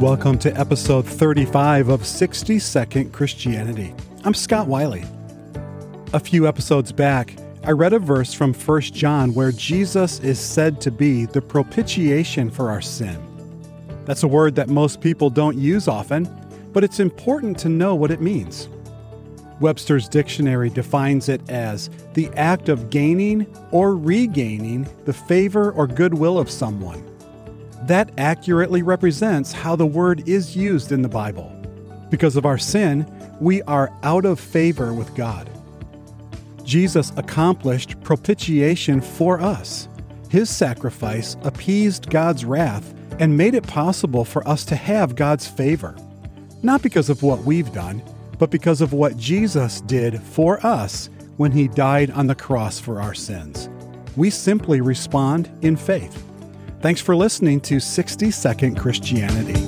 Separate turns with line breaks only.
Welcome to episode 35 of 60 Second Christianity. I'm Scott Wiley. A few episodes back, I read a verse from 1 John where Jesus is said to be the propitiation for our sin. That's a word that most people don't use often, but it's important to know what it means. Webster's dictionary defines it as the act of gaining or regaining the favor or goodwill of someone that accurately represents how the word is used in the Bible. Because of our sin, we are out of favor with God. Jesus accomplished propitiation for us. His sacrifice appeased God's wrath and made it possible for us to have God's favor. Not because of what we've done, but because of what Jesus did for us when he died on the cross for our sins. We simply respond in faith. Thanks for listening to 60 Second Christianity.